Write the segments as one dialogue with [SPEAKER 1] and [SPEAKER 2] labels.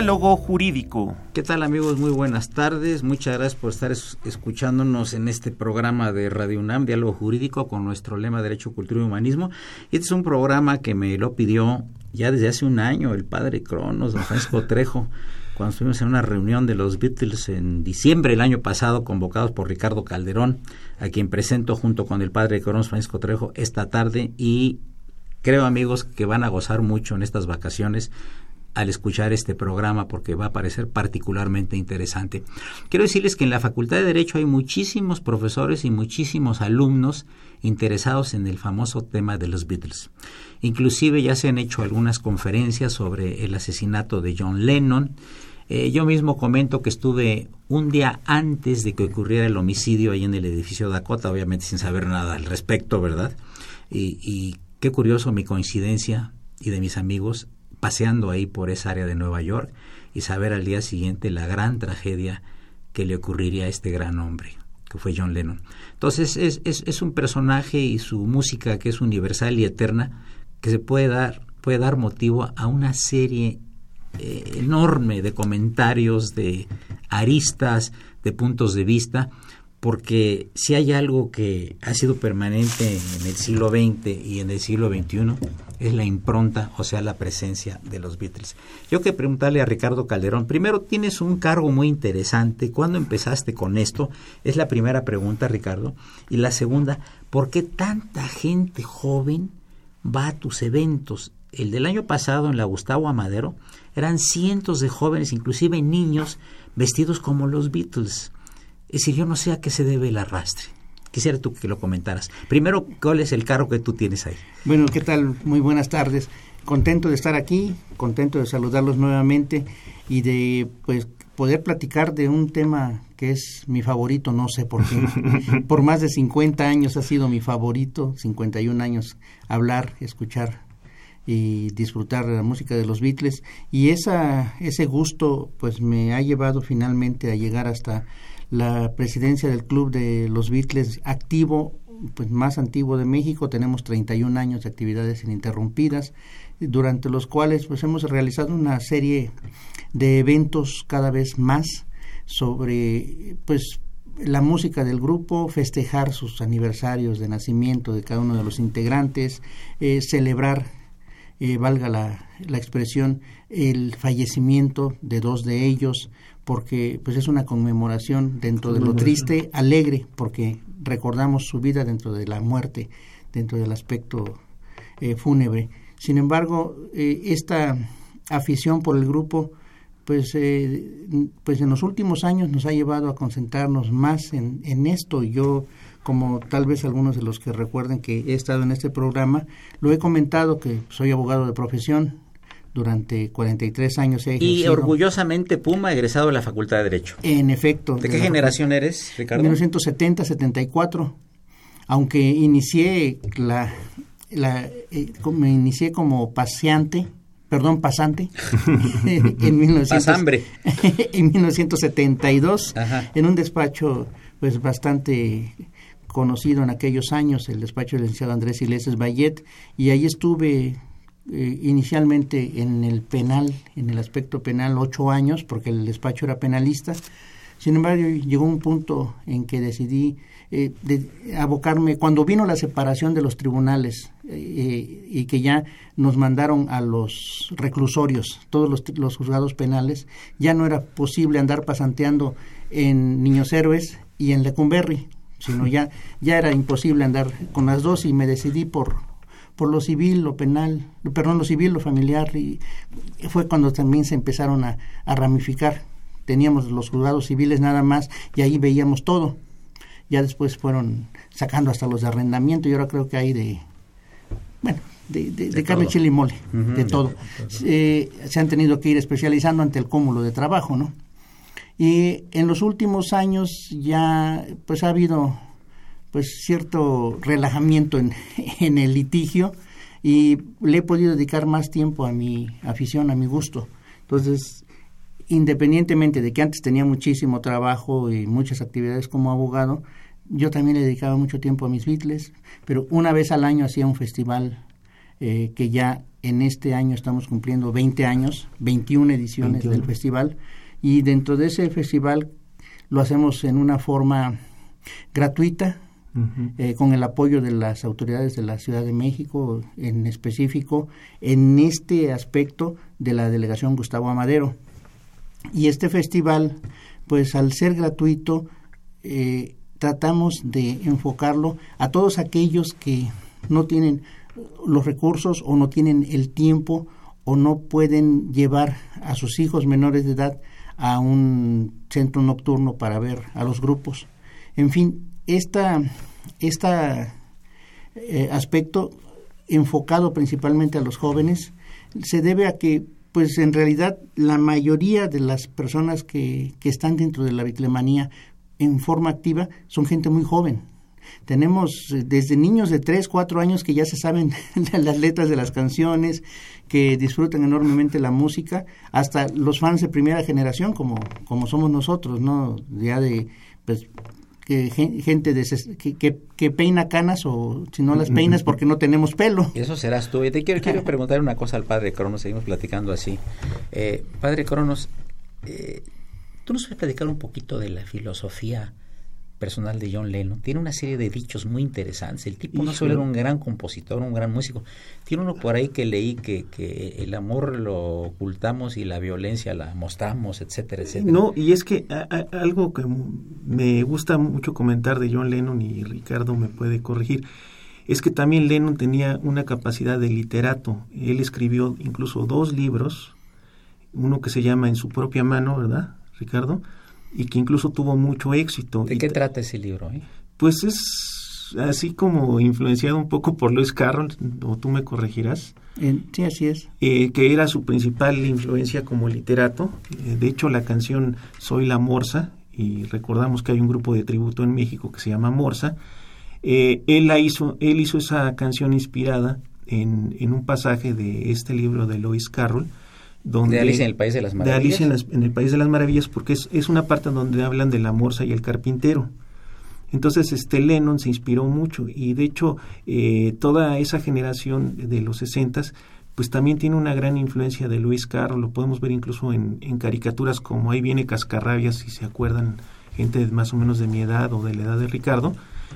[SPEAKER 1] Diálogo Jurídico.
[SPEAKER 2] ¿Qué tal amigos? Muy buenas tardes. Muchas gracias por estar escuchándonos en este programa de Radio UNAM, Diálogo Jurídico, con nuestro lema Derecho, Cultura y Humanismo. Este es un programa que me lo pidió ya desde hace un año el padre Cronos, don Francisco Trejo, cuando estuvimos en una reunión de los Beatles en diciembre del año pasado, convocados por Ricardo Calderón, a quien presento junto con el padre Cronos, Francisco Trejo, esta tarde y creo amigos que van a gozar mucho en estas vacaciones al escuchar este programa porque va a parecer particularmente interesante. Quiero decirles que en la Facultad de Derecho hay muchísimos profesores y muchísimos alumnos interesados en el famoso tema de los Beatles. Inclusive ya se han hecho algunas conferencias sobre el asesinato de John Lennon. Eh, yo mismo comento que estuve un día antes de que ocurriera el homicidio ahí en el edificio Dakota, obviamente sin saber nada al respecto, ¿verdad? Y, y qué curioso mi coincidencia y de mis amigos paseando ahí por esa área de Nueva York y saber al día siguiente la gran tragedia que le ocurriría a este gran hombre, que fue John Lennon. Entonces es, es, es un personaje y su música que es universal y eterna, que se puede dar, puede dar motivo a una serie eh, enorme de comentarios, de aristas, de puntos de vista, porque si hay algo que ha sido permanente en el siglo XX y en el siglo XXI es la impronta, o sea, la presencia de los Beatles. Yo que preguntarle a Ricardo Calderón, primero, tienes un cargo muy interesante, ¿cuándo empezaste con esto? Es la primera pregunta, Ricardo. Y la segunda, ¿por qué tanta gente joven va a tus eventos? El del año pasado en la Gustavo Amadero eran cientos de jóvenes, inclusive niños, vestidos como los Beatles es decir, yo no sé a qué se debe el arrastre. Quisiera tú que lo comentaras. Primero, ¿cuál es el carro que tú tienes ahí?
[SPEAKER 3] Bueno, ¿qué tal? Muy buenas tardes. Contento de estar aquí, contento de saludarlos nuevamente y de pues poder platicar de un tema que es mi favorito, no sé por qué. por más de 50 años ha sido mi favorito, 51 años hablar, escuchar y disfrutar de la música de los Beatles y esa ese gusto pues me ha llevado finalmente a llegar hasta la presidencia del Club de los Beatles activo, pues más antiguo de México, tenemos 31 años de actividades ininterrumpidas, durante los cuales pues hemos realizado una serie de eventos cada vez más sobre pues la música del grupo, festejar sus aniversarios de nacimiento de cada uno de los integrantes, eh, celebrar, eh, valga la, la expresión, el fallecimiento de dos de ellos, porque pues es una conmemoración dentro de lo triste, alegre, porque recordamos su vida dentro de la muerte, dentro del aspecto eh, fúnebre. Sin embargo, eh, esta afición por el grupo, pues, eh, pues en los últimos años nos ha llevado a concentrarnos más en, en esto. Yo, como tal vez algunos de los que recuerden que he estado en este programa, lo he comentado que soy abogado de profesión, durante 43 años.
[SPEAKER 2] He y orgullosamente Puma, egresado de la Facultad de Derecho.
[SPEAKER 3] En efecto.
[SPEAKER 2] ¿De qué generación eres, Ricardo?
[SPEAKER 3] 1970, 74. Aunque inicié la, la eh, me inicié como paseante, perdón, pasante, en, 1900, en 1972, en un despacho pues bastante conocido en aquellos años, el despacho del licenciado Andrés Iglesias Bayet, y ahí estuve eh, inicialmente en el penal, en el aspecto penal, ocho años, porque el despacho era penalista. Sin embargo, llegó un punto en que decidí eh, abocarme, cuando vino la separación de los tribunales eh, y que ya nos mandaron a los reclusorios, todos los, los, juzgados penales, ya no era posible andar pasanteando en Niños Héroes y en Lecumberri, sino ya, ya era imposible andar con las dos y me decidí por por lo civil, lo penal, perdón, lo civil, lo familiar, y fue cuando también se empezaron a, ramificar. Teníamos los juzgados civiles nada más y ahí veíamos todo. Ya después fueron sacando hasta los de arrendamiento y ahora creo que hay de, bueno, de, de, carne, chile y mole, de todo. Eh, se han tenido que ir especializando ante el cúmulo de trabajo, ¿no? Y en los últimos años ya pues ha habido pues cierto relajamiento en, en el litigio y le he podido dedicar más tiempo a mi afición, a mi gusto. Entonces, independientemente de que antes tenía muchísimo trabajo y muchas actividades como abogado, yo también le dedicaba mucho tiempo a mis Beatles, pero una vez al año hacía un festival eh, que ya en este año estamos cumpliendo 20 años, 21 ediciones del festival, y dentro de ese festival lo hacemos en una forma gratuita, eh, con el apoyo de las autoridades de la Ciudad de México, en específico en este aspecto de la delegación Gustavo Amadero. Y este festival, pues al ser gratuito, eh, tratamos de enfocarlo a todos aquellos que no tienen los recursos o no tienen el tiempo o no pueden llevar a sus hijos menores de edad a un centro nocturno para ver a los grupos. En fin, esta, eh, aspecto enfocado principalmente a los jóvenes se debe a que pues en realidad la mayoría de las personas que, que están dentro de la bitlemanía en forma activa son gente muy joven. Tenemos eh, desde niños de 3, 4 años que ya se saben las letras de las canciones, que disfrutan enormemente la música, hasta los fans de primera generación como, como somos nosotros, ¿no? Ya de pues, gente que, que, peina canas o si no las peinas porque no tenemos pelo.
[SPEAKER 2] Eso serás tú. Y te quiero, quiero preguntar una cosa al padre Cronos, seguimos platicando así. Eh, padre Cronos, eh, ¿tú nos puedes platicar un poquito de la filosofía personal de John Lennon. Tiene una serie de dichos muy interesantes. El tipo no solo era un gran compositor, un gran músico. Tiene uno por ahí que leí que, que el amor lo ocultamos y la violencia la mostramos, etcétera, etcétera.
[SPEAKER 1] No, y es que algo que me gusta mucho comentar de John Lennon y Ricardo me puede corregir es que también Lennon tenía una capacidad de literato. Él escribió incluso dos libros, uno que se llama En su propia mano, ¿verdad, Ricardo? Y que incluso tuvo mucho éxito.
[SPEAKER 2] ¿De qué trata ese libro? Eh?
[SPEAKER 1] Pues es así como influenciado un poco por Lewis Carroll, o tú me corregirás.
[SPEAKER 3] sí, así es.
[SPEAKER 1] Eh, que era su principal influencia como literato. Eh, de hecho, la canción Soy la Morsa, y recordamos que hay un grupo de tributo en México que se llama Morsa, eh, él, la hizo, él hizo esa canción inspirada en, en, un pasaje de este libro de Lois Carroll.
[SPEAKER 2] Donde, de Alicia en el País de las Maravillas.
[SPEAKER 1] De Alicia en, el País de las Maravillas, porque es, es, una parte donde hablan de la morsa y el carpintero. Entonces, este Lennon se inspiró mucho y de hecho eh, toda esa generación de los sesentas pues también tiene una gran influencia de Luis Carroll, lo podemos ver incluso en, en caricaturas como Ahí viene Cascarrabias, si se acuerdan, gente más o menos de mi edad o de la edad de Ricardo,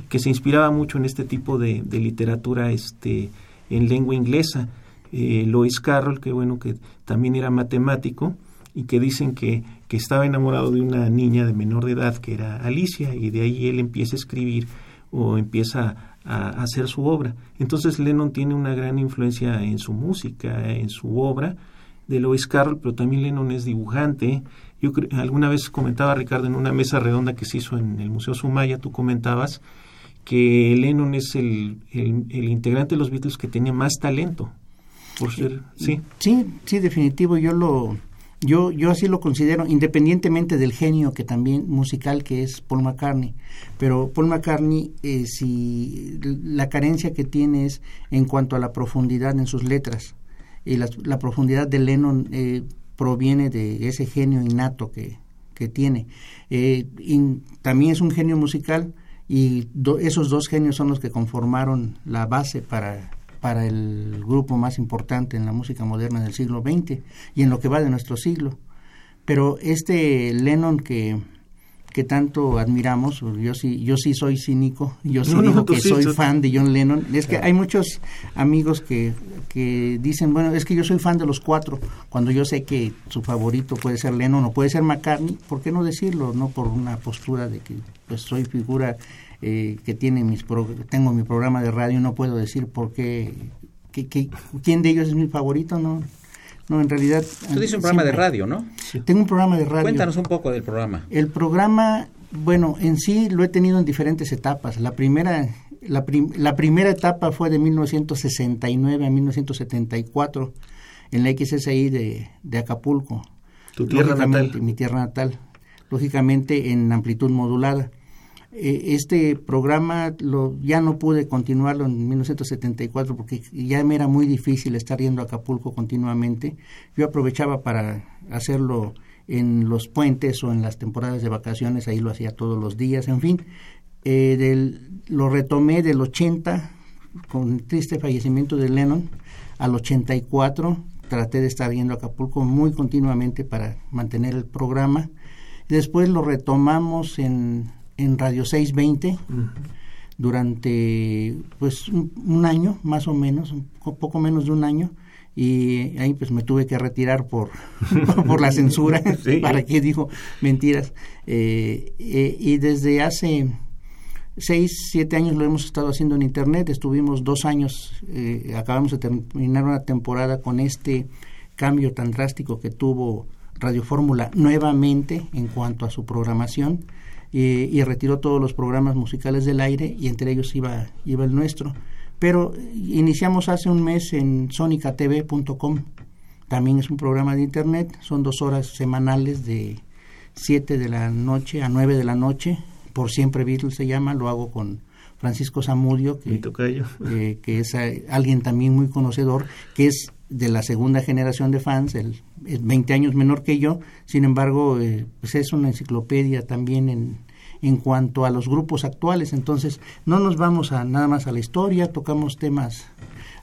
[SPEAKER 1] que se inspiraba mucho en este tipo de, literatura este, en lengua inglesa. Eh, Lois Carroll, que bueno, que también era matemático y que dicen que, que estaba enamorado de una niña de menor de edad que era Alicia y de ahí él empieza a escribir o empieza a, hacer su obra. Entonces Lennon tiene una gran influencia en su música, en su obra de Lois Carroll, pero también Lennon es dibujante. Yo alguna vez comentaba Ricardo en una mesa redonda que se hizo en el Museo Sumaya, tú comentabas que Lennon es el, el, integrante de los Beatles que tenía más talento. Por ser, sí.
[SPEAKER 3] Sí, sí, definitivo. Yo lo, yo, yo así lo considero, independientemente del genio que también musical que es Paul McCartney. Pero Paul McCartney, eh, si la carencia que tiene es en cuanto a la profundidad en sus letras. Y la, la profundidad de Lennon eh, proviene de ese genio innato que, que tiene. Eh, también es un genio musical, y esos dos genios son los que conformaron la base para, para el grupo más importante en la música moderna del siglo XX y en lo que va de nuestro siglo. Pero este Lennon que, que tanto admiramos, yo sí, yo sí soy cínico, yo sí digo que soy fan de John Lennon, es que hay muchos amigos que, que dicen, bueno, es que yo soy fan de los cuatro, cuando yo sé que su favorito puede ser Lennon o puede ser McCartney, ¿por qué no decirlo? No por una postura de que pues soy figura eh, que tiene mis tengo mi programa de radio, no puedo decir por qué, quién de ellos es mi favorito, no, no, en realidad...
[SPEAKER 2] Tú dices un programa de radio, ¿no?
[SPEAKER 3] Tengo un programa de radio.
[SPEAKER 2] Cuéntanos un poco del programa.
[SPEAKER 3] El programa, bueno, en sí lo he tenido en diferentes etapas. La primera, la, la primera etapa fue de 1969 a 1974 en la XSI de, de Acapulco.
[SPEAKER 1] ¿Tu tierra natal?
[SPEAKER 3] Mi tierra natal. Lógicamente en amplitud modulada. Eh, este programa lo, ya no pude continuarlo en 1974 porque ya me era muy difícil estar yendo a Acapulco continuamente. Yo aprovechaba para hacerlo en los puentes o en las temporadas de vacaciones, ahí lo hacía todos los días, en fin. Eh, del, lo retomé del 80 con el triste fallecimiento de Lennon al 84 traté de estar yendo a Acapulco muy continuamente para mantener el programa. Después lo retomamos en en Radio 620 durante pues un, año más o menos, un poco menos de un año y ahí pues me tuve que retirar por, por la censura, para que dijo mentiras. Eh, eh, y desde hace seis, siete años lo hemos estado haciendo en Internet, estuvimos dos años, eh, acabamos de terminar una temporada con este cambio tan drástico que tuvo Radio Fórmula nuevamente en cuanto a su programación y retiró todos los programas musicales del aire y entre ellos iba, iba el nuestro. Pero iniciamos hace un mes en sonicatv.com. También es un programa de internet, son dos horas semanales de 7 de la noche a 9 de la noche, por siempre Beatles se llama, lo hago con Francisco Zamudio, que, eh, que es eh, alguien también muy conocedor, que es de la segunda generación de fans, el, 20 años menor que yo, sin embargo, eh, pues es una enciclopedia también en, en cuanto a los grupos actuales, entonces no nos vamos a nada más a la historia, tocamos temas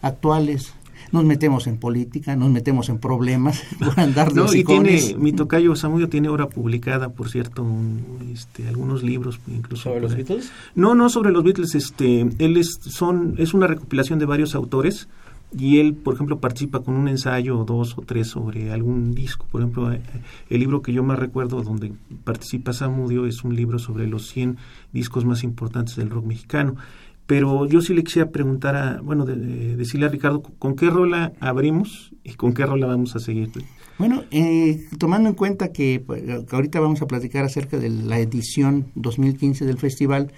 [SPEAKER 3] actuales. nos metemos en política, nos metemos en problemas por andar de
[SPEAKER 1] no, y tiene, mi tocayo Samudio tiene obra publicada, por cierto, este, algunos libros incluso.
[SPEAKER 2] ¿Sobre los Beatles?
[SPEAKER 1] No, no sobre los Beatles, este, él es, son, es una recopilación de varios autores y él, por ejemplo, participa con un ensayo o dos o tres sobre algún disco. Por ejemplo, eh, el libro que yo más recuerdo donde participa Samudio es un libro sobre los 100 discos más importantes del rock mexicano. Pero yo sí le quisiera preguntar a, bueno, decirle a Ricardo, ¿con qué rola abrimos y con qué rola vamos a seguir?
[SPEAKER 3] Bueno, eh, tomando en cuenta que, pues, que, ahorita vamos a platicar acerca de la edición 2015 del festival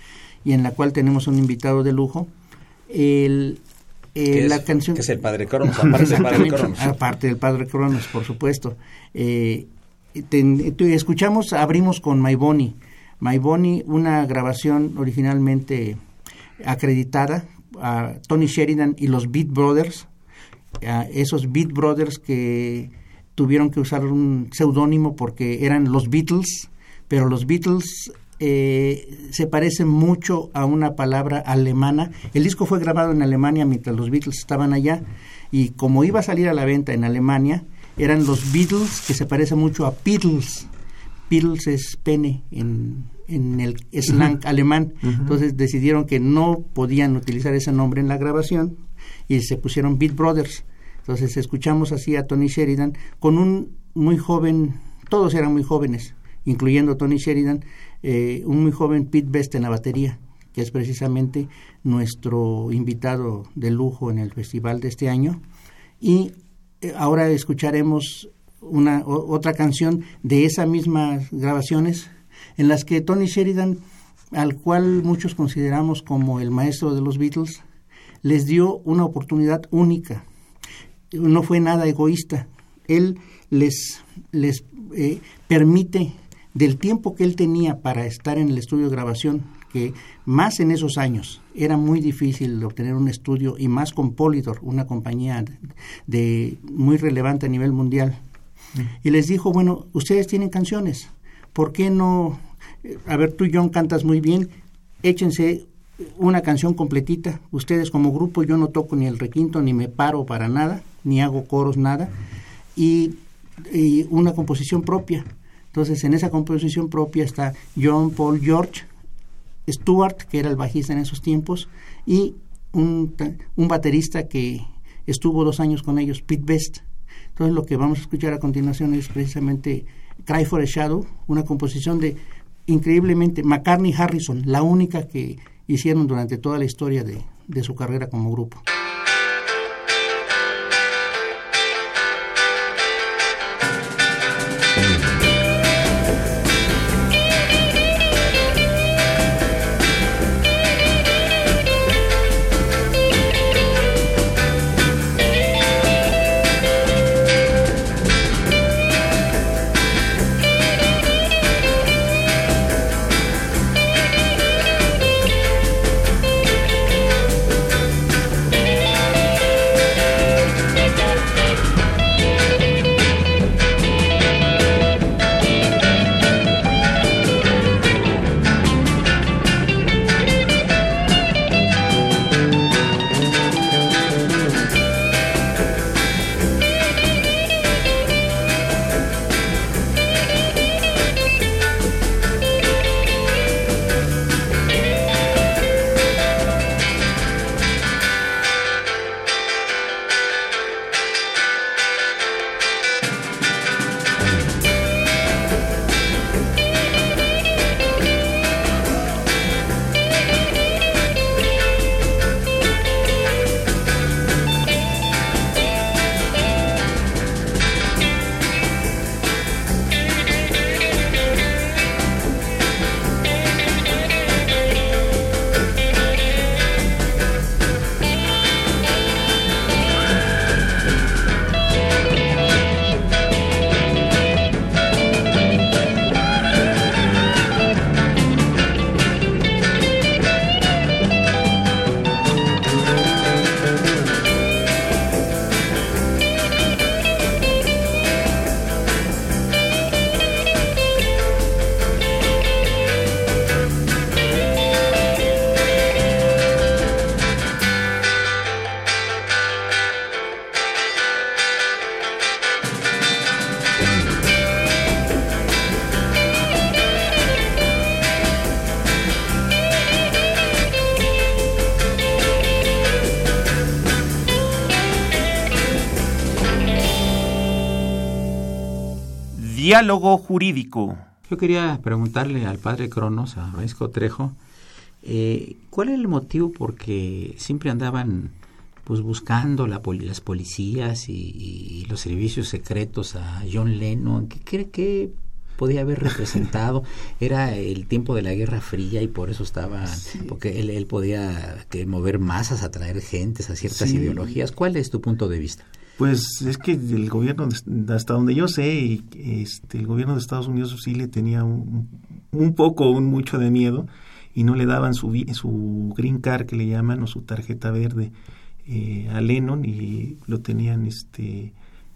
[SPEAKER 3] y en la cual tenemos un invitado de lujo, el,
[SPEAKER 2] eh, la canción que es el Padre Cronos, aparte del Padre Cronos.
[SPEAKER 3] Aparte del Padre Cronos, por supuesto. Eh, escuchamos, abrimos con My Bonnie. My Bonnie, una grabación originalmente acreditada a Tony Sheridan y los Beat Brothers, a esos Beat Brothers que tuvieron que usar un seudónimo porque eran los Beatles, pero los Beatles eh, se parece mucho a una palabra alemana. El disco fue grabado en Alemania mientras los Beatles estaban allá y como iba a salir a la venta en Alemania, eran los Beatles que se parece mucho a Beatles. Beatles es pene en, en el slang alemán. Entonces decidieron que no podían utilizar ese nombre en la grabación y se pusieron Beat Brothers. Entonces escuchamos así a Tony Sheridan con un muy joven, todos eran muy jóvenes, incluyendo Tony Sheridan, eh, un muy joven Pete Best en la batería, que es precisamente nuestro invitado de lujo en el festival de este año. Y eh, ahora escucharemos una otra canción de esas mismas grabaciones en las que Tony Sheridan, al cual muchos consideramos como el maestro de los Beatles, les dio una oportunidad única. No fue nada egoísta. Él les, les eh, permite del tiempo que él tenía para estar en el estudio de grabación, que más en esos años era muy difícil obtener un estudio y más con Polydor, una compañía de, muy relevante a nivel mundial. Mm. Y les dijo, bueno, ustedes tienen canciones, ¿por qué no? A ver, tú, John, cantas muy bien, échense una canción completita. Ustedes como grupo, yo no toco ni el requinto, ni me paro para nada, ni hago coros, nada. y una composición propia entonces, en esa composición propia está John Paul George, Stewart, que era el bajista en esos tiempos, y un, un baterista que estuvo dos años con ellos, Pete Best. Entonces, lo que vamos a escuchar a continuación es precisamente Cry for a Shadow, una composición de increíblemente McCartney Harrison, la única que hicieron durante toda la historia de, de su carrera como grupo.
[SPEAKER 4] Diálogo jurídico.
[SPEAKER 2] Yo quería preguntarle al padre Cronos, a Francisco Trejo, eh, ¿cuál es el motivo por qué siempre andaban pues buscando la las policías y, los servicios secretos a John Lennon? ¿Qué cree que podía haber representado? Era el tiempo de la Guerra Fría y por eso estaba, porque él, él podía que mover masas, atraer gentes a ciertas ideologías. ¿Cuál es tu punto de vista?
[SPEAKER 1] Pues es que el gobierno, hasta donde yo sé, este, el gobierno de Estados Unidos sí le tenía un, un poco, un mucho de miedo y no le daban su, su green card que le llaman o su tarjeta verde eh, a Lennon y lo tenían este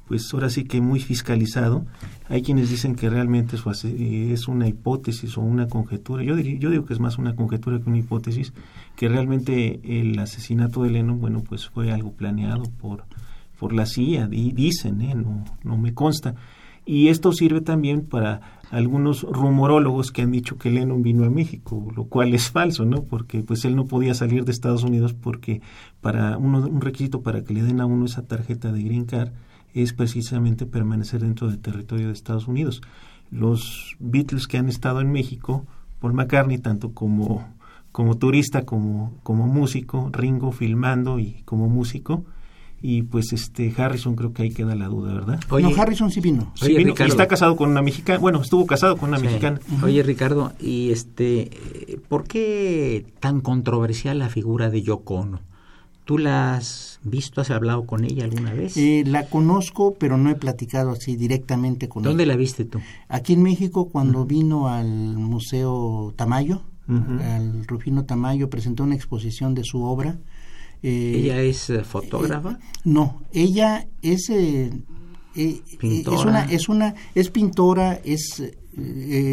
[SPEAKER 1] pues ahora sí que muy fiscalizado. Hay quienes dicen que realmente eso es una hipótesis o una conjetura. Yo, diría, yo digo que es más una conjetura que una hipótesis, que realmente el asesinato de Lennon, bueno, pues fue algo planeado por, por la CIA, y dicen, ¿eh? no, no me consta. Y esto sirve también para algunos rumorólogos que han dicho que Lennon vino a México, lo cual es falso, ¿no? Porque pues él no podía salir de Estados Unidos porque para uno, un requisito para que le den a uno esa tarjeta de Green Card es precisamente permanecer dentro del territorio de Estados Unidos. Los Beatles que han estado en México, Paul McCartney, tanto como, como turista como, como músico, Ringo filmando y como músico, y pues este Harrison creo que ahí queda la duda, ¿verdad?
[SPEAKER 3] Oye, no, Harrison sí vino.
[SPEAKER 1] Sí vino y está casado con una mexicana, bueno, estuvo casado con una mexicana.
[SPEAKER 2] Oye, Ricardo, y este ¿por qué tan controversial la figura de Yoko Ono? ¿Tú la has visto, has hablado con ella alguna vez?
[SPEAKER 3] Eh, la conozco, pero no he platicado así directamente con
[SPEAKER 2] ella. ¿Dónde la viste tú?
[SPEAKER 3] Aquí en México, cuando vino al Museo Tamayo, al Rufino Tamayo, presentó una exposición de su obra
[SPEAKER 2] eh, ¿Ella es eh, fotógrafa? Eh,
[SPEAKER 3] no, ella es
[SPEAKER 2] pintora.
[SPEAKER 3] es una es una es pintora, es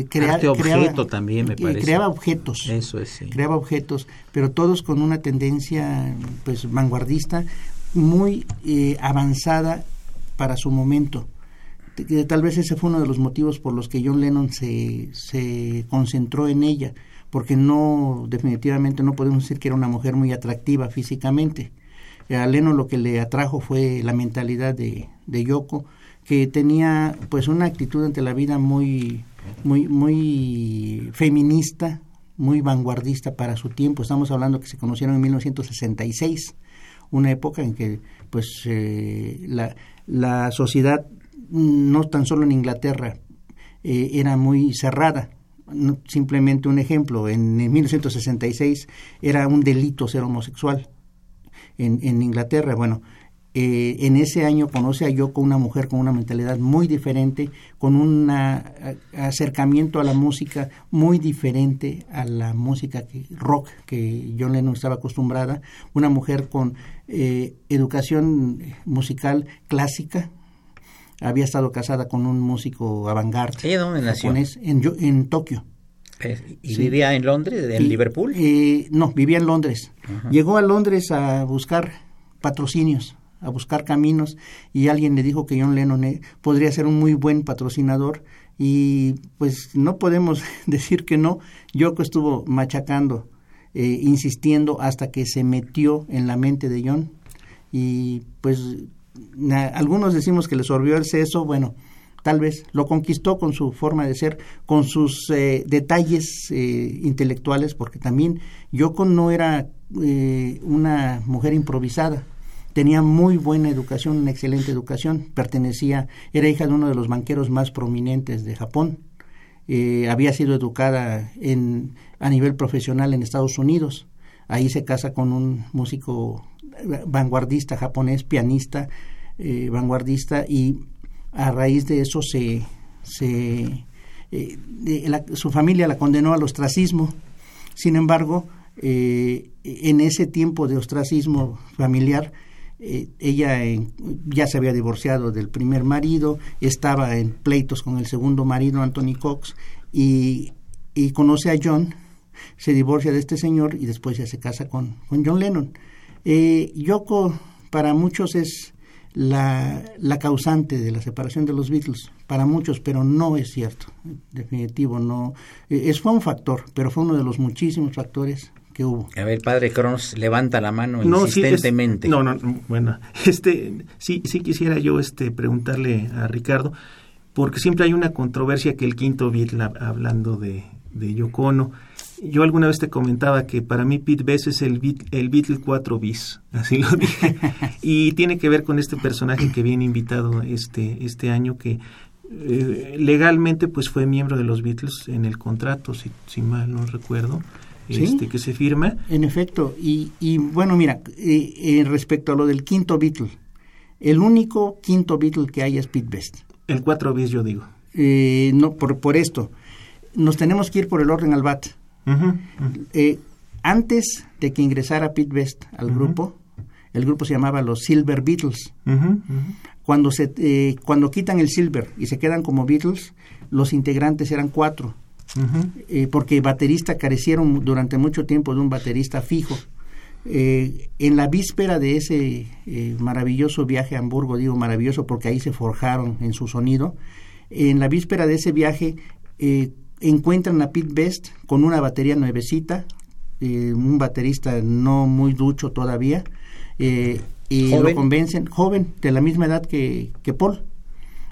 [SPEAKER 2] crea, Arte objeto también me parece.
[SPEAKER 3] Creaba objetos.
[SPEAKER 2] Eso es. Sí.
[SPEAKER 3] Creaba objetos, pero todos con una tendencia pues vanguardista muy avanzada para su momento. Tal vez ese fue uno de los motivos por los que John Lennon se, se concentró en ella porque no, definitivamente no podemos decir que era una mujer muy atractiva físicamente. A Leno lo que le atrajo fue la mentalidad de, de Yoko, que tenía pues una actitud ante la vida muy, muy, muy feminista, muy vanguardista para su tiempo. Estamos hablando que se conocieron en 1966, una época en que pues eh, la, la sociedad, no tan solo en Inglaterra, eh, era muy cerrada simplemente un ejemplo, en, 1966 era un delito ser homosexual en, Inglaterra. Bueno, eh, en ese año conoce a Yoko una mujer con una mentalidad muy diferente, con un acercamiento a la música muy diferente a la música que, rock que John Lennon estaba acostumbrada, una mujer con eh, educación musical clásica, había estado casada con un músico avant-garde.
[SPEAKER 2] ¿Ella dónde nació?
[SPEAKER 3] En, en Tokio.
[SPEAKER 2] Eh, ¿Y vivía en Londres, en Liverpool?
[SPEAKER 3] Eh, no, vivía en Londres. Llegó a Londres a buscar patrocinios, a buscar caminos, y alguien le dijo que John Lennon eh, podría ser un muy buen patrocinador, y pues no podemos decir que no. Yoko estuvo machacando, insistiendo, hasta que se metió en la mente de John, y pues algunos decimos que le sorbió el seso, bueno, tal vez lo conquistó con su forma de ser, con sus eh, detalles eh, intelectuales, porque también Yoko no era eh, una mujer improvisada, tenía muy buena educación, una excelente educación, pertenecía, era hija de uno de los banqueros más prominentes de Japón, había sido educada en, a nivel profesional en Estados Unidos, ahí se casa con un músico vanguardista japonés, pianista, eh, vanguardista y a raíz de eso se, se eh, su familia la condenó al ostracismo. Sin embargo, eh, en ese tiempo de ostracismo familiar, ella ya se había divorciado del primer marido, estaba en pleitos con el segundo marido, Anthony Cox, y, y conoce a John, se divorcia de este señor y después ya se casa con, con John Lennon. Yoko para muchos es la, la, causante de la separación de los Beatles para muchos, pero no es cierto, definitivo, no. Eh, es, fue un factor, pero fue uno de los muchísimos factores que hubo.
[SPEAKER 2] A ver, padre Cronos, levanta la mano insistentemente.
[SPEAKER 1] no, no, bueno, este, sí, sí quisiera yo este, preguntarle a Ricardo, porque siempre hay una controversia que el quinto Beatle, hablando de, de Yoko Ono, yo alguna vez te comentaba que para mí Pete Best es el, el Beatle 4 bis, así lo dije, y tiene que ver con este personaje que viene invitado este, este año que eh, legalmente pues fue miembro de los Beatles en el contrato, si, si mal no recuerdo, este, que se firma.
[SPEAKER 3] En efecto, y, y bueno, mira, eh, eh, respecto a lo del quinto Beatle, el único quinto Beatle que hay es Pete Best.
[SPEAKER 1] El 4 bis yo digo.
[SPEAKER 3] no, por, por esto, nos tenemos que ir por el orden al BAT eh, antes de que ingresara Pete Best al grupo, el grupo se llamaba los Silver Beatles. Cuando, se, eh, cuando quitan el Silver y se quedan como Beatles, los integrantes eran cuatro. Eh, porque baterista carecieron durante mucho tiempo de un baterista fijo. en la víspera de ese maravilloso viaje a Hamburgo, digo maravilloso porque ahí se forjaron en su sonido, en la víspera de ese viaje encuentran a Pete Best con una batería nuevecita, eh, un baterista no muy ducho todavía, eh, y lo convencen, joven, de la misma edad que, que Paul,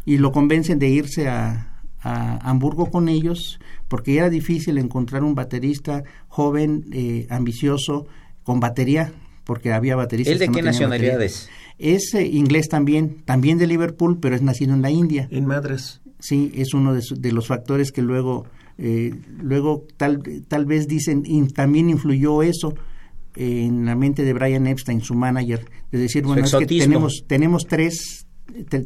[SPEAKER 3] y lo convencen de irse a, Hamburgo con ellos, porque era difícil encontrar un baterista joven, eh, ambicioso, con batería, porque había bateristas.
[SPEAKER 2] ¿El de qué nacionalidad es?
[SPEAKER 3] Es inglés también, también de Liverpool, pero es nacido en la India.
[SPEAKER 1] En Madras.
[SPEAKER 3] Sí, es uno de los factores que luego eh, luego tal, tal vez dicen, y también influyó eso en la mente de Brian Epstein, su manager, de decir, bueno, es que tenemos, tenemos, tres,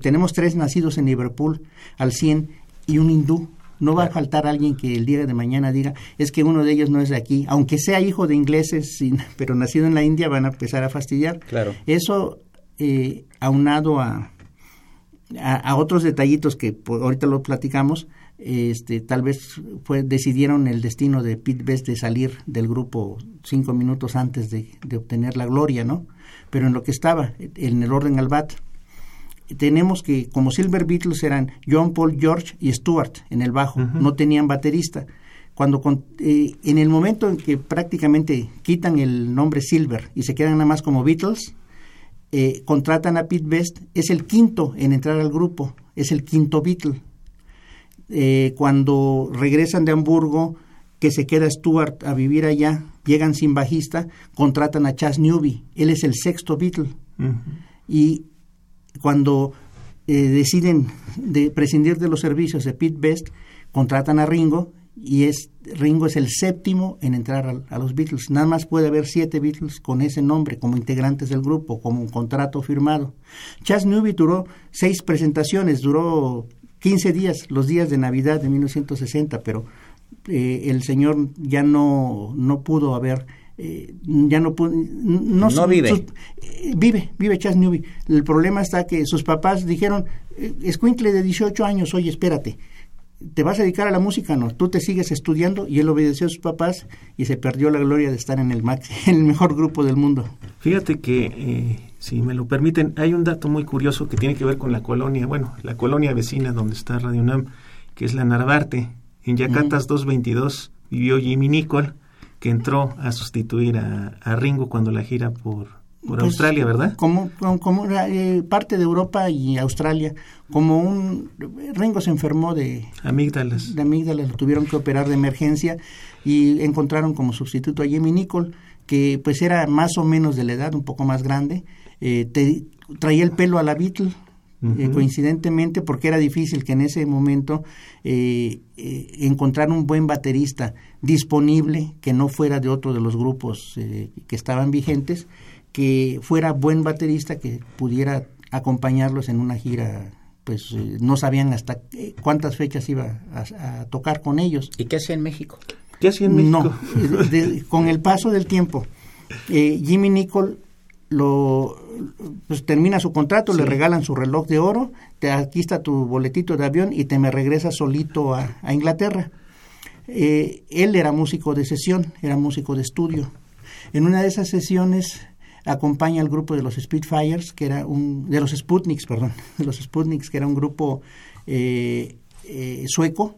[SPEAKER 3] tenemos tres nacidos en Liverpool al 100 y un hindú. No va a faltar alguien que el día de mañana diga, es que uno de ellos no es de aquí, aunque sea hijo de ingleses, pero nacido en la India, van a empezar a fastidiar.
[SPEAKER 2] Claro.
[SPEAKER 3] Eso, eh, aunado a, a, otros detallitos que ahorita lo platicamos, este, tal vez fue, decidieron el destino de Pete Best de salir del grupo cinco minutos antes de, obtener la gloria, ¿no? Pero en lo que estaba, en el orden al bat, tenemos que, como Silver Beatles eran John, Paul, George y Stuart en el bajo, no tenían baterista. Cuando eh, en el momento en que prácticamente quitan el nombre Silver y se quedan nada más como Beatles, eh, contratan a Pete Best, es el quinto en entrar al grupo, es el quinto Beatle eh, cuando regresan de Hamburgo, que se queda Stuart a vivir allá, llegan sin bajista, contratan a Chas Newby, él es el sexto Beatle. Y cuando eh, deciden de prescindir de los servicios de Pete Best, contratan a Ringo y es Ringo es el séptimo en entrar a, a, los Beatles. Nada más puede haber siete Beatles con ese nombre como integrantes del grupo, como un contrato firmado. Chas Newby duró seis presentaciones, duró 15 días, los días de Navidad de 1960, pero eh, el señor ya no, no pudo haber... Eh, ya no pudo,
[SPEAKER 2] no, no vive.
[SPEAKER 3] Eh, vive, vive Chas Newby. El problema está que sus papás dijeron, escuincle de 18 años, oye, espérate, ¿te vas a dedicar a la música? No, tú te sigues estudiando y él obedeció a sus papás y se perdió la gloria de estar en el, en el mejor grupo del mundo.
[SPEAKER 1] Fíjate que si me lo permiten, hay un dato muy curioso que tiene que ver con la colonia, bueno, la colonia vecina donde está Radio UNAM, que es la Narvarte. En Yacatas 222 vivió Jimmy Nicol, que entró a sustituir a, Ringo cuando la gira por, por pues, Australia, ¿verdad?
[SPEAKER 3] Como, como, eh, parte de Europa y Australia, como un Ringo se enfermó de
[SPEAKER 1] amígdalas,
[SPEAKER 3] de amígdalas, lo tuvieron que operar de emergencia y encontraron como sustituto a Jimmy Nicol, que pues era más o menos de la edad, un poco más grande, eh, te, traía el pelo a la Beatle, eh, coincidentemente, porque era difícil que en ese momento eh, encontrar un buen baterista disponible, que no fuera de otro de los grupos que estaban vigentes, que fuera buen baterista, que pudiera acompañarlos en una gira pues no sabían hasta cuántas fechas iba a, tocar con ellos.
[SPEAKER 2] ¿Y qué hacía en México?
[SPEAKER 1] ¿Qué hacía en México?
[SPEAKER 3] No, con el paso del tiempo, Jimmy Nicol lo pues termina su contrato, le regalan su reloj de oro, te, aquí está tu boletito de avión y te me regresas solito a, Inglaterra. Eh, él era músico de sesión, era músico de estudio. En una de esas sesiones acompaña al grupo de los Spitfires, que era un de los Sputniks, perdón, de los Sputniks, que era un grupo eh, eh, sueco.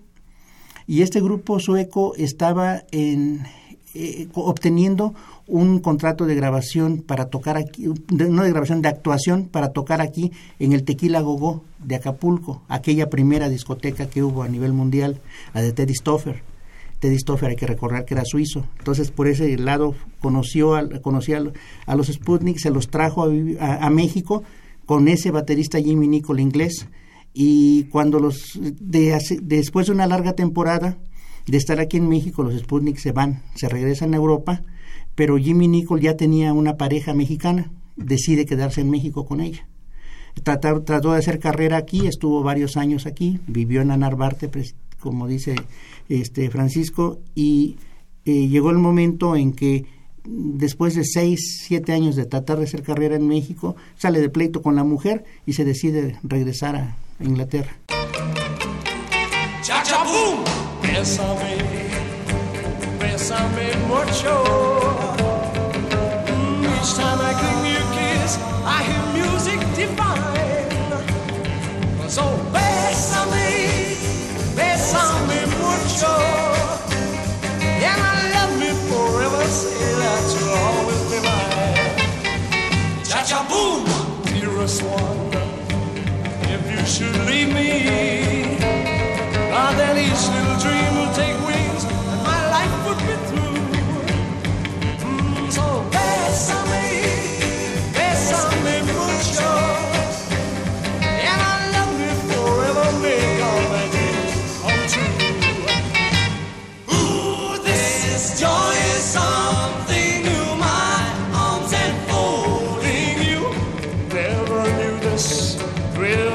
[SPEAKER 3] Y este grupo sueco estaba en, obteniendo un contrato de grabación para tocar aquí, no de grabación, de actuación para tocar aquí en el Tequila Gogó de Acapulco, aquella primera discoteca que hubo a nivel mundial, la de Teddy Stoffer. Teddy Stoffer hay que recordar que era suizo. Entonces, por ese lado, conoció a, a, los Sputnik, se los trajo a, México con ese baterista Jimmy Nicol inglés. Y cuando los, después de una larga temporada de estar aquí en México, los Sputnik se van, se regresan a Europa, pero Jimmy Nicol ya tenía una pareja mexicana, decide quedarse en México con ella. trató de hacer carrera aquí, estuvo varios años aquí, vivió en Anarbarte, como dice este Francisco, y eh, llegó el momento en que después de seis, siete años de tratar de hacer carrera en México, sale de pleito con la mujer y se decide regresar a Inglaterra.
[SPEAKER 5] one. Should leave me, ah, then each little dream will take wings and my life would be through. Mm, so bésame, bésame mucho. And I love you forever, make all my dreams come true. Ooh, this is joy is something. adore.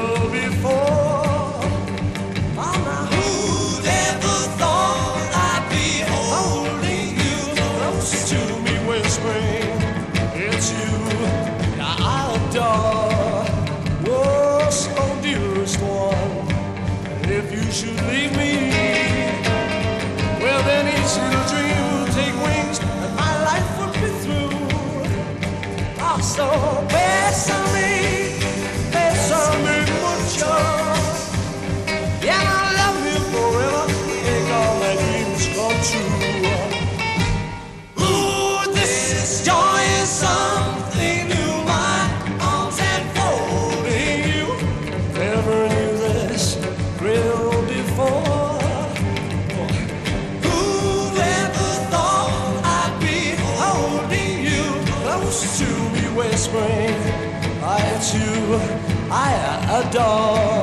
[SPEAKER 5] door.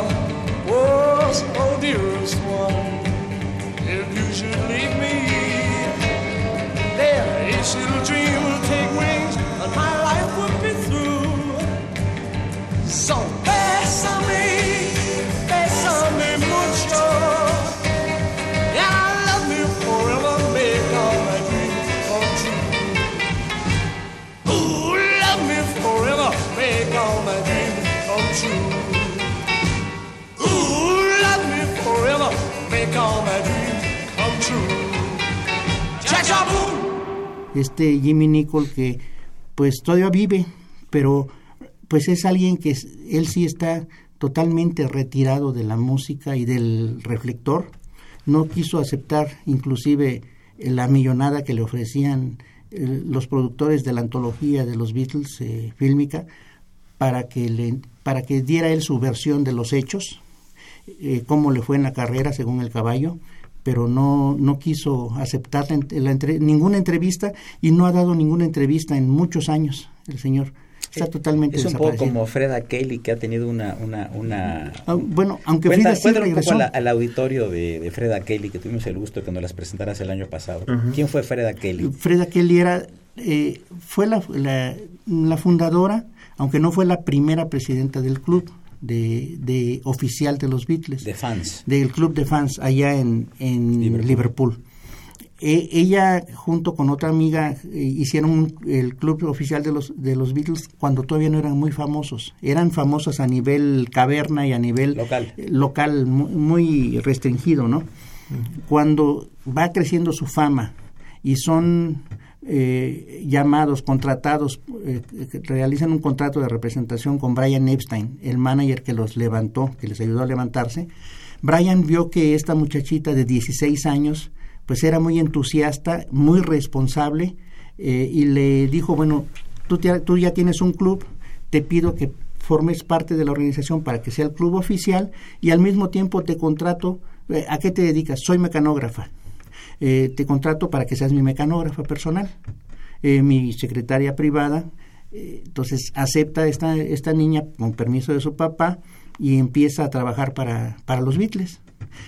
[SPEAKER 3] Este Jimmy Nicol que pues todavía vive, pero pues es alguien que él sí está totalmente retirado de la música y del reflector. No quiso aceptar inclusive la millonada que le ofrecían eh, los productores de la antología de los Beatles eh, fílmica para que le para que diera él su versión de los hechos eh, cómo le fue en la carrera según el caballo, pero no, no quiso aceptar la, ninguna entrevista y no ha dado ninguna entrevista en muchos años el señor. Está totalmente
[SPEAKER 2] Es un poco como Freda Kelly, que ha tenido una... una, una
[SPEAKER 3] ah, bueno, aunque
[SPEAKER 2] Freda sí regresó. Un poco al auditorio de, Freda Kelly, que tuvimos el gusto de nos las presentaras el año pasado. ¿Quién fue Freda Kelly?
[SPEAKER 3] Freda Kelly era, eh, fue la, la fundadora, aunque no fue la primera presidenta del club de, oficial de los Beatles.
[SPEAKER 2] De fans.
[SPEAKER 3] Del club de fans allá en, Liverpool. E, ella junto con otra amiga eh, hicieron el club oficial de los de los Beatles cuando todavía no eran muy famosos eran famosos a nivel caverna y a nivel
[SPEAKER 2] local,
[SPEAKER 3] eh, local muy, restringido no cuando va creciendo su fama y son eh, llamados, contratados, eh, realizan un contrato de representación con Brian Epstein, el manager que los levantó, que les ayudó a levantarse. Brian vio que esta muchachita de 16 años, pues era muy entusiasta, muy responsable, eh, y le dijo, bueno, tú, tú ya tienes un club, te pido que formes parte de la organización para que sea el club oficial y al mismo tiempo te contrato, eh, ¿a qué te dedicas? Soy mecanógrafa. Eh, te contrato para que seas mi mecanógrafa personal, eh, mi secretaria privada. entonces acepta esta, esta niña con permiso de su papá y empieza a trabajar para, para los Beatles.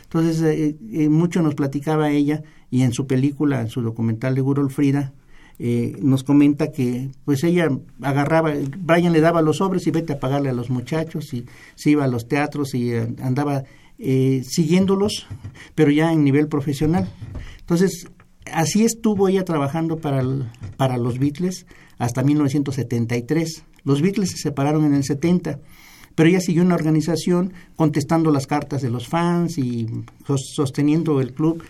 [SPEAKER 3] Entonces, mucho nos platicaba ella y en su película, en su documental de Gurol Frida, eh, nos comenta que pues ella agarraba, Brian le daba los sobres y vete a pagarle a los muchachos y se iba a los teatros y eh, andaba eh, siguiéndolos, pero ya en nivel profesional. Entonces, así estuvo ella trabajando para, para los Beatles hasta 1973. Los Beatles se separaron en el 70 pero ella siguió en la organización contestando las cartas de los fans y sosteniendo el club.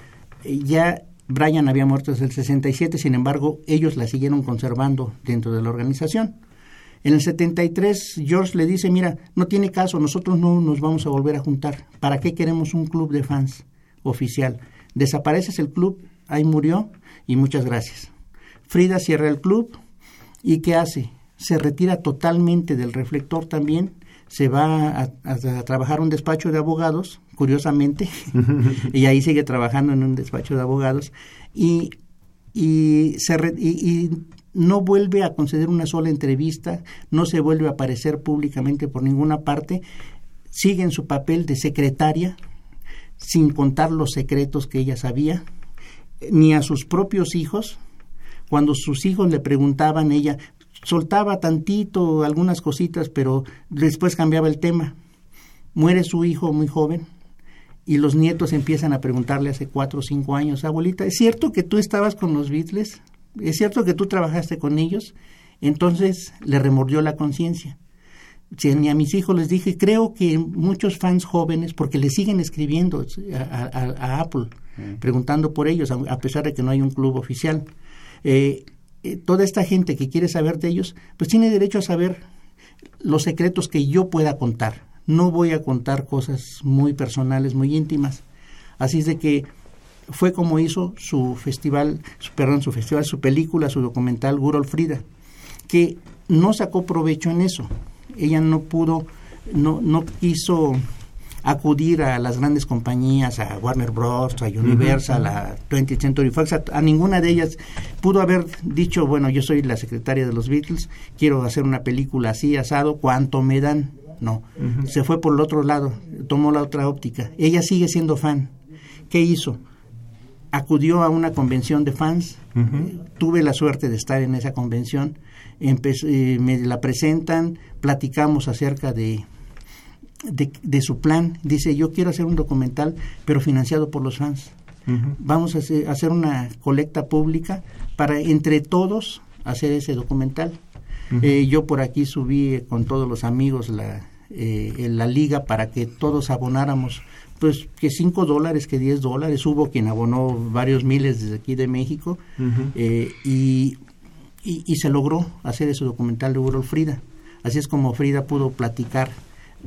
[SPEAKER 3] Ya Brian había muerto desde el 67, sin embargo, ellos la siguieron conservando dentro de la organización. En el 73, George le dice, mira, no tiene caso, nosotros no nos vamos a volver a juntar. ¿Para qué queremos un club de fans oficial? Desapareces el club, ahí murió y muchas gracias. Frida cierra el club y ¿qué hace? Se retira totalmente del reflector también se va a, trabajar un despacho de abogados, curiosamente, y ahí sigue trabajando en un despacho de abogados, y, y, se y, no vuelve a conceder una sola entrevista, no se vuelve a aparecer públicamente por ninguna parte, sigue en su papel de secretaria, sin contar los secretos que ella sabía, ni a sus propios hijos, cuando sus hijos le preguntaban ella, soltaba tantito algunas cositas, pero después cambiaba el tema. Muere su hijo muy joven y los nietos empiezan a preguntarle hace cuatro o cinco años, abuelita, ¿es cierto que tú estabas con los Beatles? ¿Es cierto que tú trabajaste con ellos? Entonces le remordió la conciencia. Si ni a mis hijos les dije, creo que muchos fans jóvenes, porque le siguen escribiendo a, Apple, mm. preguntando por ellos, a, pesar de que no hay un club oficial. Eh, eh, toda esta gente que quiere saber de ellos, pues tiene derecho a saber los secretos que yo pueda contar. No voy a contar cosas muy personales, muy íntimas. Así es de que fue como hizo su festival, perdón, su festival, su película, su documental Gurol Frida, que no sacó provecho en eso. Ella no pudo, no, no quiso acudir a las grandes compañías, a Warner Bros., a Universal, a 20th Century Fox, a, ninguna de ellas pudo haber dicho, bueno, yo soy la secretaria de los Beatles, quiero hacer una película así, asado, ¿cuánto me dan? No, se fue por el otro lado, tomó la otra óptica. Ella sigue siendo fan. ¿Qué hizo? Acudió a una convención de fans, tuve la suerte de estar en esa convención, eh, me la presentan, platicamos acerca de de, su plan. Dice, yo quiero hacer un documental, pero financiado por los fans. Vamos a hacer, una colecta pública para entre todos hacer ese documental. Eh, yo por aquí subí con todos los amigos la, eh, la liga para que todos abonáramos pues que 5 dólares, que 10 dólares. Hubo quien abonó varios miles desde aquí de México eh, y, y, se logró hacer ese documental de Uro Frida. Así es como Frida pudo platicar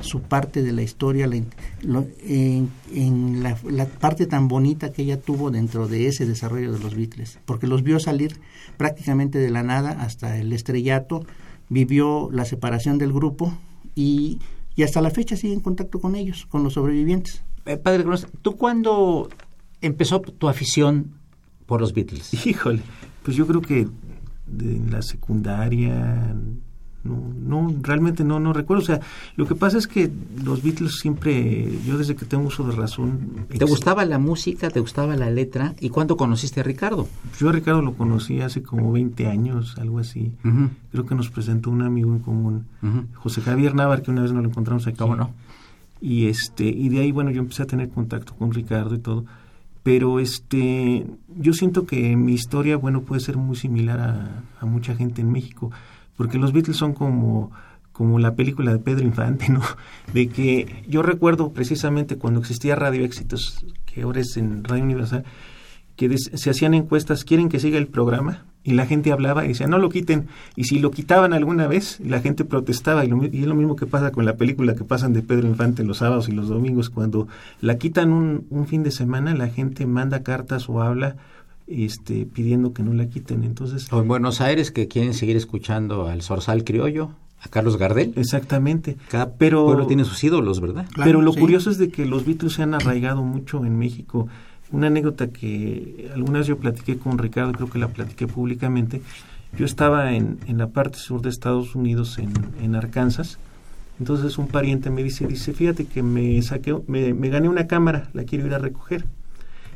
[SPEAKER 3] su parte de la historia en, la, parte tan bonita que ella tuvo dentro de ese desarrollo de los Beatles, porque los vio salir prácticamente de la nada hasta el estrellato, vivió la separación del grupo y, hasta la fecha sigue en contacto con ellos, con los sobrevivientes.
[SPEAKER 2] Eh, padre, ¿tú cuándo empezó tu afición por los Beatles?
[SPEAKER 1] Híjole, pues yo creo que en la secundaria, no, no, realmente no, no recuerdo. O sea, lo que pasa es que los Beatles siempre, yo desde que tengo uso de razón...
[SPEAKER 2] ¿Te gustaba la música, te gustaba la letra? ¿Y cuándo conociste a Ricardo?
[SPEAKER 1] Yo a Ricardo lo conocí hace como 20 años, algo así. Creo que nos presentó un amigo en común, José Javier Navar, que una vez nos lo encontramos aquí.
[SPEAKER 2] ¿Cómo no?
[SPEAKER 1] Y, este, y de ahí, bueno, yo empecé a tener contacto con Ricardo y todo pero este yo siento que mi historia bueno puede ser muy similar a, mucha gente en México porque los Beatles son como como la película de Pedro Infante, ¿no? De que yo recuerdo precisamente cuando existía Radio Éxitos, que ahora es en Radio Universal, que se hacían encuestas, ¿quieren que siga el programa? Y la gente hablaba y decía, no lo quiten. Y si lo quitaban alguna vez, la gente protestaba. Y, y, es lo mismo que pasa con la película que pasan de Pedro Infante los sábados y los domingos. Cuando la quitan un, un fin de semana, la gente manda cartas o habla este, pidiendo que no la quiten. Entonces,
[SPEAKER 2] o en Buenos Aires que quieren seguir escuchando al Zorzal Criollo. a Carlos Gardel.
[SPEAKER 1] Exactamente.
[SPEAKER 2] Cada pero, pueblo tiene sus ídolos, ¿verdad?
[SPEAKER 1] pero lo curioso es de que los Beatles se han arraigado mucho en México. Una anécdota que alguna vez yo platiqué con Ricardo, creo que la platiqué públicamente. Yo estaba en, en la parte sur de Estados Unidos, en, en Arkansas. Entonces un pariente me dice, dice, fíjate que me saqué, me, me gané una cámara, la quiero ir a recoger.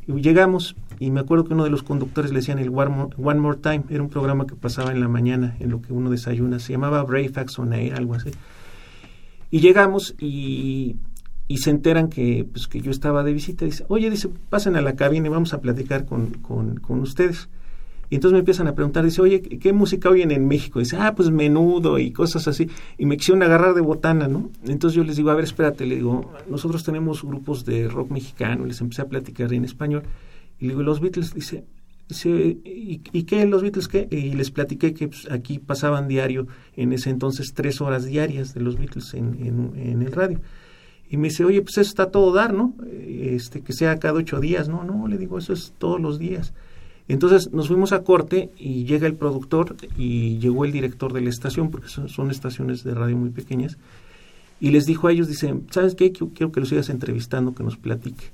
[SPEAKER 1] Y llegamos y me acuerdo que uno de los conductores le decían el One More, Time, era un programa que pasaba en la mañana en lo que uno desayuna, se llamaba Bravefax on Air, algo así. Y llegamos y, y se enteran que, pues, que yo estaba de visita. Dice, oye, dice, pasen a la cabina y vamos a platicar con, con, con ustedes. Y entonces me empiezan a preguntar, dice, oye, ¿qué música oyen en México? Dice, ah, pues menudo y cosas así. Y me quisieron agarrar de botana, ¿no? Entonces yo les digo, a ver, espérate, le digo, nosotros tenemos grupos de rock mexicano, les empecé a platicar en español. Y le digo, los Beatles, dice, dice ¿y, qué los Beatles qué? Y les platiqué que pues, aquí pasaban diario, en ese entonces, tres horas diarias de los Beatles en, en el radio. Y me dice, oye, pues eso está todo dar, ¿no? Este, que sea cada ocho días. No, no, le digo, eso es todos los días. Entonces nos fuimos a corte y llega el productor y llegó el director de la estación, porque son, estaciones de radio muy pequeñas, y les dijo a ellos, dicen, ¿sabes qué? Quiero que los sigas entrevistando, que nos platique.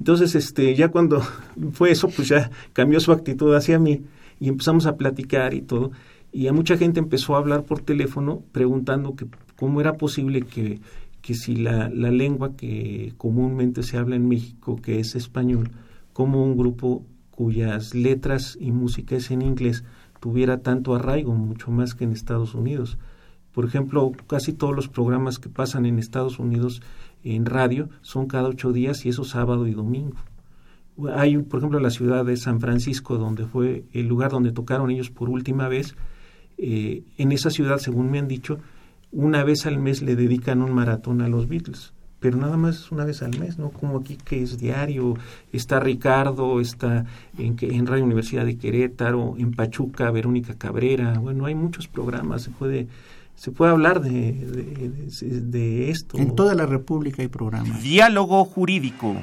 [SPEAKER 1] Entonces, este, ya cuando fue eso, pues ya cambió su actitud hacia mí y empezamos a platicar y todo. Y a mucha gente empezó a hablar por teléfono preguntando que cómo era posible que, que si la, la lengua que comúnmente se habla en México, que es español, como un grupo cuyas letras y música es en inglés tuviera tanto arraigo, mucho más que en Estados Unidos. Por ejemplo, casi todos los programas que pasan en Estados Unidos en radio son cada ocho días y eso sábado y domingo. Hay, por ejemplo, la ciudad de San Francisco, donde fue el lugar donde tocaron ellos por última vez. Eh, en esa ciudad, según me han dicho, una vez al mes le dedican un maratón a los Beatles pero nada más una vez al mes, ¿no? Como aquí que es diario, está Ricardo, está en, en Radio Universidad de Querétaro, en Pachuca, Verónica Cabrera, bueno, hay muchos programas, se puede se puede hablar de, de, de esto.
[SPEAKER 3] En toda la República hay programas.
[SPEAKER 5] Diálogo jurídico.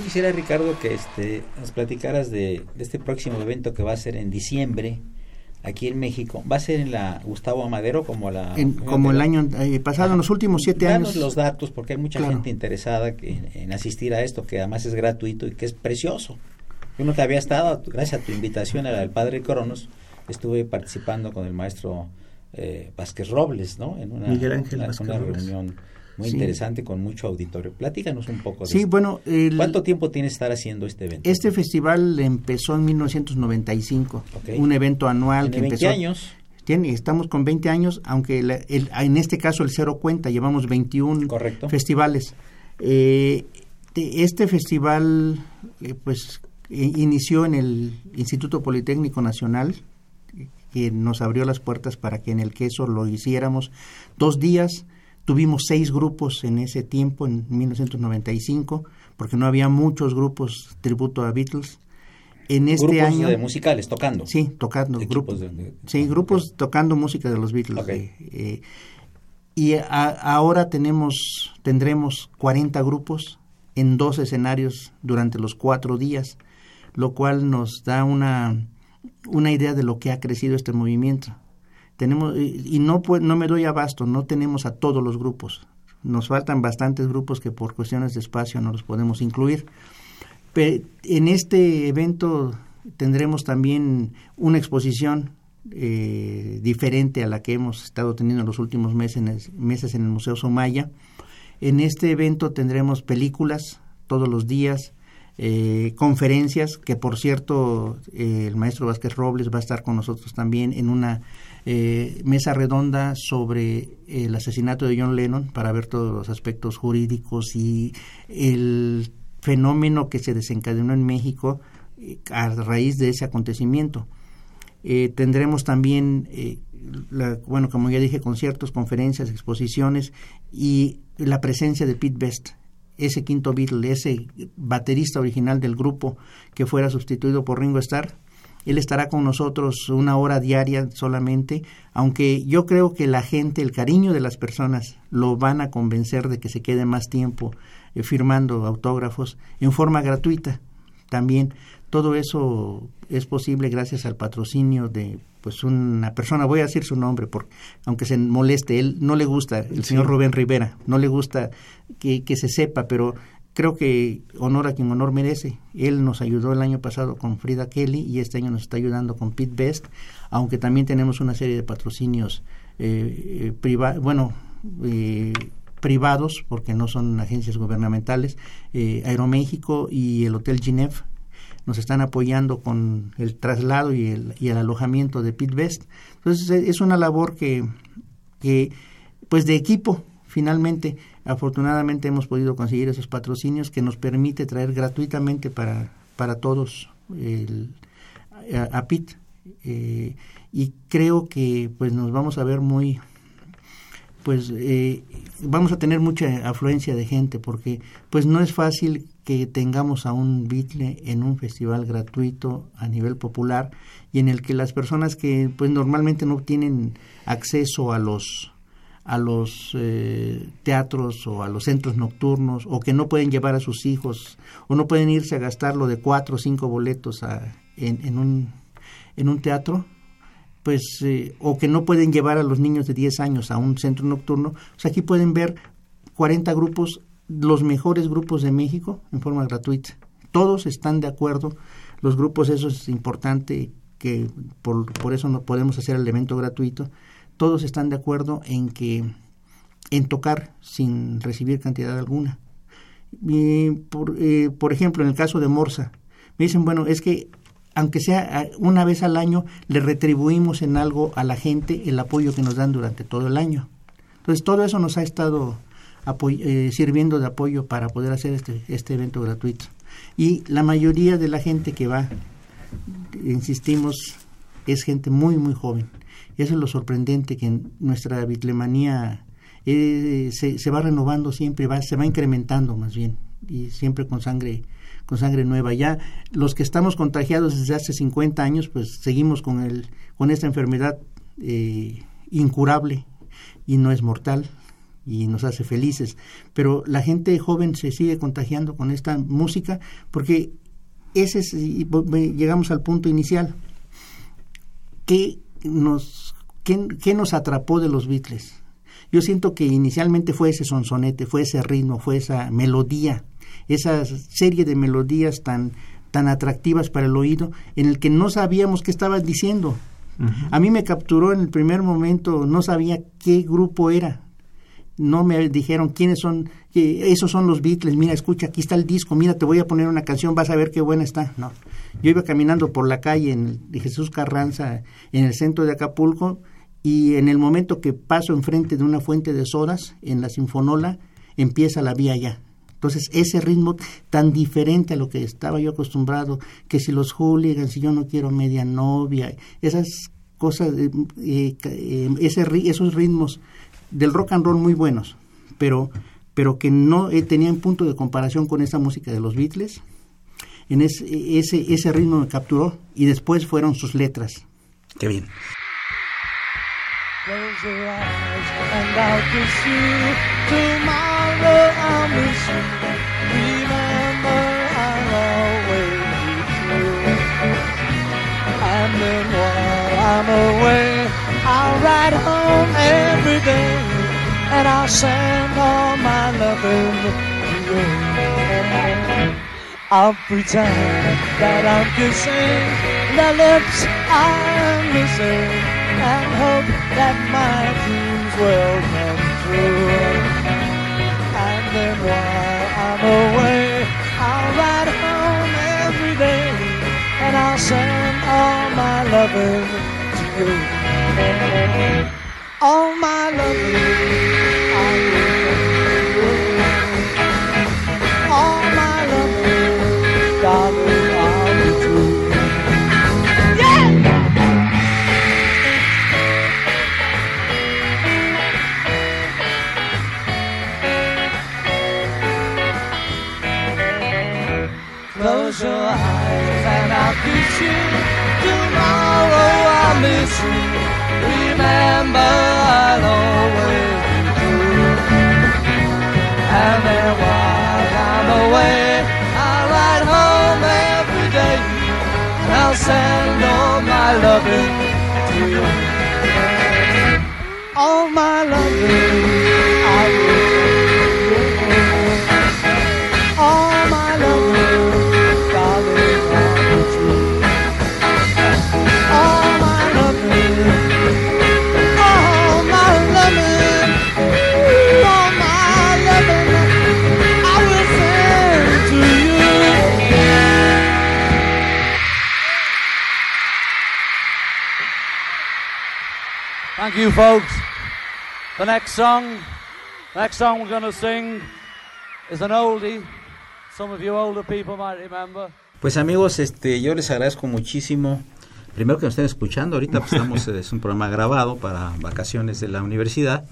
[SPEAKER 2] Quisiera, Ricardo, que este, nos platicaras de, este próximo evento que va a ser en diciembre, aquí en México. ¿Va a ser en la Gustavo Amadero como la
[SPEAKER 3] como el año eh, pasado, en los últimos siete años?
[SPEAKER 2] los datos porque hay mucha gente interesada en, asistir a esto, que además es gratuito y que es precioso. Yo no te había estado, gracias a tu invitación al padre Cronos, estuve participando con el maestro eh, Vázquez Robles, ¿no? En una,
[SPEAKER 1] Miguel Ángel
[SPEAKER 2] una, reunión muy interesante con mucho auditorio. Platícanos un poco de
[SPEAKER 3] Sí, bueno,
[SPEAKER 2] ¿cuánto tiempo tiene estar haciendo este evento?
[SPEAKER 3] Este festival empezó en 1995, un evento anual
[SPEAKER 2] ¿Tiene
[SPEAKER 3] que
[SPEAKER 2] 20 años.
[SPEAKER 3] Tiene, estamos con 20 años, aunque en este caso el cero cuenta, llevamos 21 festivales. Eh, este festival, eh, pues, inició en el Instituto Politécnico Nacional, que nos abrió las puertas para que en el queso lo hiciéramos dos días Tuvimos seis grupos en ese tiempo, en 1995, porque no había muchos grupos tributo a Beatles. En este
[SPEAKER 2] grupos
[SPEAKER 3] año
[SPEAKER 2] de musicales tocando.
[SPEAKER 3] Sí, tocando grupos. sí, grupos tocando música de los Beatles. Eh, eh, y ahora tenemos tendremos 40 grupos en dos escenarios durante los cuatro días, lo cual nos da una una idea de lo que ha crecido este movimiento tenemos y no no me doy abasto no tenemos a todos los grupos nos faltan bastantes grupos que por cuestiones de espacio no los podemos incluir en este evento tendremos también una exposición eh, diferente a la que hemos estado teniendo en los últimos meses, meses en el Museo Somaya. En este evento tendremos películas todos los días, eh, conferencias, que por cierto eh, el maestro Vázquez Robles va a estar con nosotros también en una eh, mesa redonda sobre el asesinato de John Lennon para ver todos los aspectos jurídicos y el fenómeno que se desencadenó en México a raíz de ese acontecimiento. tendremos también, bueno, como ya dije, conciertos, conferencias, exposiciones y la presencia de Pete Best, ese quinto Beatle, ese baterista original del grupo que fuera sustituido por Ringo Starr. Él estará con nosotros una hora diaria solamente, aunque yo creo que la gente, el cariño de las personas, lo van a convencer de que se quede más tiempo eh, firmando autógrafos en forma gratuita. También todo eso es posible gracias al patrocinio de pues una persona, voy a decir su nombre, porque aunque se moleste, él no le gusta, el señor Rubén Rivera, no le gusta que, se sepa, pero creo que honor a quien honor merece. Él nos ayudó el año pasado con Frida Kelly y este año nos está ayudando con Pete Best, aunque también tenemos una serie de patrocinios eh, eh bueno, eh, privados, porque no son agencias gubernamentales, eh, Aeroméxico y el Hotel Gineve nos están apoyando con el traslado y el, y el alojamiento de Pit Best. Entonces es una labor que, que, pues de equipo, finalmente, afortunadamente hemos podido conseguir esos patrocinios que nos permite traer gratuitamente para, para todos el, a, Pit. Eh, y creo que pues nos vamos a ver muy pues eh, vamos a tener mucha afluencia de gente porque pues no es fácil que tengamos a un Beatle en un festival gratuito a nivel popular y en el que las personas que pues normalmente no tienen acceso a los a los eh, teatros o a los centros nocturnos o que no pueden llevar a sus hijos o no pueden irse a gastar lo de cuatro o cinco boletos en, en, un, en un teatro pues eh, o que no pueden llevar a los niños de 10 años a un centro nocturno, pues aquí pueden ver 40 grupos, los mejores grupos de México en forma gratuita. Todos están de acuerdo, los grupos, eso es importante, que por, por eso no podemos hacer el evento gratuito, todos están de acuerdo en que en tocar sin recibir cantidad alguna. Por, eh, por ejemplo, en el caso de Morsa, me dicen, bueno, es que aunque sea una vez al año, le retribuimos en algo a la gente el apoyo que nos dan durante todo el año. Entonces, todo eso nos ha estado eh, sirviendo de apoyo para poder hacer este, este evento gratuito. Y la mayoría de la gente que va, insistimos, es gente muy, muy joven. Eso es lo sorprendente, que nuestra bitlemanía eh, se, se, va renovando siempre, va, se va incrementando más bien, y siempre con sangre con sangre nueva. Ya los que estamos contagiados desde hace 50 años, pues seguimos con, el, con esta enfermedad eh, incurable y no es mortal y nos hace felices. Pero la gente joven se sigue contagiando con esta música porque ese es, llegamos al punto inicial. ¿Qué nos, qué, nos atrapó de los Beatles? Yo siento que inicialmente fue ese sonsonete, fue ese ritmo, fue esa melodía, esa serie de melodías tan, tan atractivas para el oído, en el que no sabíamos qué estaban diciendo. A mí me capturó en el primer momento, no sabía qué grupo era, no me dijeron quiénes son, esos son los Beatles, mira, escucha, aquí está el disco, mira, te voy a poner una canción, vas a ver qué buena está. No, yo iba caminando por la calle en, de Jesús Carranza, en el centro de Acapulco, y en el momento que paso enfrente de una fuente de sodas, en la Sinfonola, empieza la vía ya. Entonces, ese ritmo tan diferente a lo que estaba yo acostumbrado, que si los hooligans, si yo no quiero media novia, esas cosas, eh, eh ese, esos ritmos del rock and roll muy buenos, pero, pero que no eh, tenían punto de comparación con esa música de los Beatles. En ese, ese, ese ritmo me capturó y después fueron sus letras.
[SPEAKER 2] Qué bien.
[SPEAKER 5] And then while I'm away, I'll ride home every day, and I'll send all my loving to you. I'll pretend that I'm kissing the lips I'm missing, and hope that my dreams will come true. And then while I'm away, I'll ride home every day, and I'll send all my loving to you. All my loving, I will. All my loving, darling, I'll be true. Yeah! Close your eyes and I'll kiss you. Tomorrow I'll miss you remember I'll always be true. And then while I'm away, I'll ride home every day, and I'll send all my loving to you. All my loving, you, folks. The next song, next song we're going to sing is an oldie. Some of you older people might remember.
[SPEAKER 2] Pues amigos, este, yo les agradezco muchísimo. Primero que nos estén escuchando, ahorita pues estamos, es un programa grabado para vacaciones de la universidad.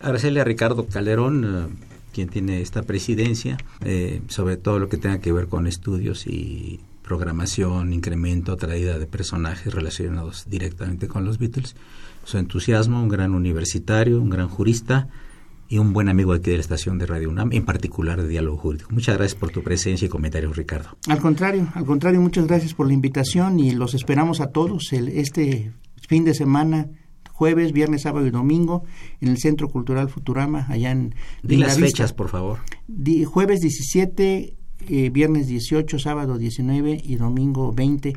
[SPEAKER 2] Agradecerle a Ricardo Calderón, eh, quien tiene esta presidencia, eh, sobre todo lo que tenga que ver con estudios y programación, incremento, traída de personajes relacionados directamente con los Beatles su entusiasmo, un gran universitario, un gran jurista y un buen amigo aquí de la estación de Radio UNAM, en particular de Diálogo Jurídico. Muchas gracias por tu presencia y comentarios, Ricardo.
[SPEAKER 3] Al contrario, al contrario, muchas gracias por la invitación y los esperamos a todos el, este fin de semana jueves, viernes, sábado y domingo en el Centro Cultural Futurama, allá en...
[SPEAKER 2] Di las fechas, por favor.
[SPEAKER 3] jueves 17, eh, viernes 18, sábado 19 y domingo 20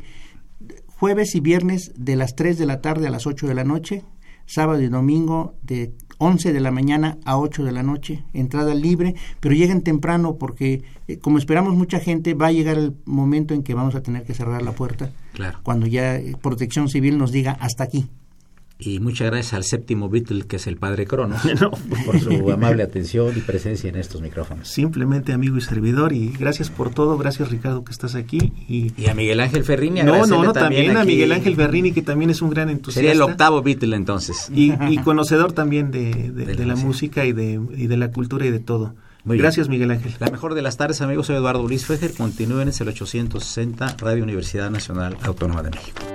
[SPEAKER 3] jueves y viernes de las 3 de la tarde a las 8 de la noche, sábado y domingo de 11 de la mañana a 8 de la noche, entrada libre, pero lleguen temprano porque eh, como esperamos mucha gente, va a llegar el momento en que vamos a tener que cerrar la puerta.
[SPEAKER 2] Claro.
[SPEAKER 3] Cuando ya eh, Protección Civil nos diga hasta aquí.
[SPEAKER 2] Y muchas gracias al séptimo Beatle, que es el padre Cronos, por su amable atención y presencia en estos micrófonos.
[SPEAKER 1] Simplemente amigo y servidor, y gracias por todo, gracias Ricardo que estás aquí. Y,
[SPEAKER 2] a Miguel Ángel Ferrini.
[SPEAKER 1] No, no, no, también, a Miguel Ángel Ferrini, que también es un gran entusiasta.
[SPEAKER 2] Sería el octavo Beatle entonces.
[SPEAKER 1] Y, conocedor también de, la, música y de, y de la cultura y de todo. Gracias, Miguel Ángel.
[SPEAKER 2] La mejor de las tardes, amigos. Soy Eduardo Luis Fejer. Continúen en el 860 Radio Universidad Nacional Autónoma de México.